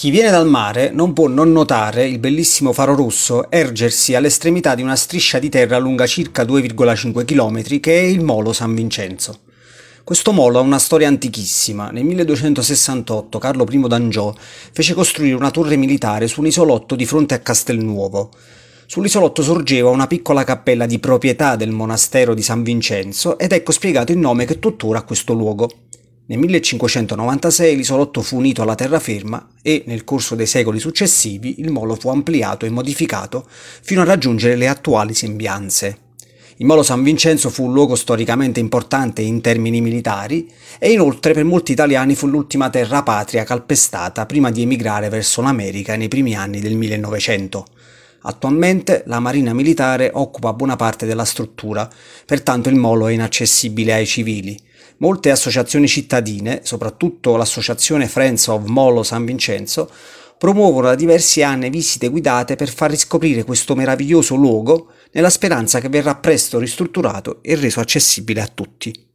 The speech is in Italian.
Chi viene dal mare non può non notare il bellissimo faro rosso ergersi all'estremità di una striscia di terra lunga circa 2,5 km che è il Molo San Vincenzo. Questo molo ha una storia antichissima. Nel 1268 Carlo I d'Angiò fece costruire una torre militare su un isolotto di fronte a Castelnuovo. Sull'isolotto sorgeva una piccola cappella di proprietà del monastero di San Vincenzo ed ecco spiegato il nome che tuttora ha questo luogo. Nel 1596 l'isolotto fu unito alla terraferma e, nel corso dei secoli successivi, il molo fu ampliato e modificato fino a raggiungere le attuali sembianze. Il molo San Vincenzo fu un luogo storicamente importante in termini militari e inoltre per molti italiani fu l'ultima terra patria calpestata prima di emigrare verso l'America nei primi anni del 1900. Attualmente la Marina Militare occupa buona parte della struttura, pertanto il molo è inaccessibile ai civili. Molte associazioni cittadine, soprattutto l'associazione Friends of Molo San Vincenzo, promuovono da diversi anni visite guidate per far riscoprire questo meraviglioso luogo nella speranza che verrà presto ristrutturato e reso accessibile a tutti.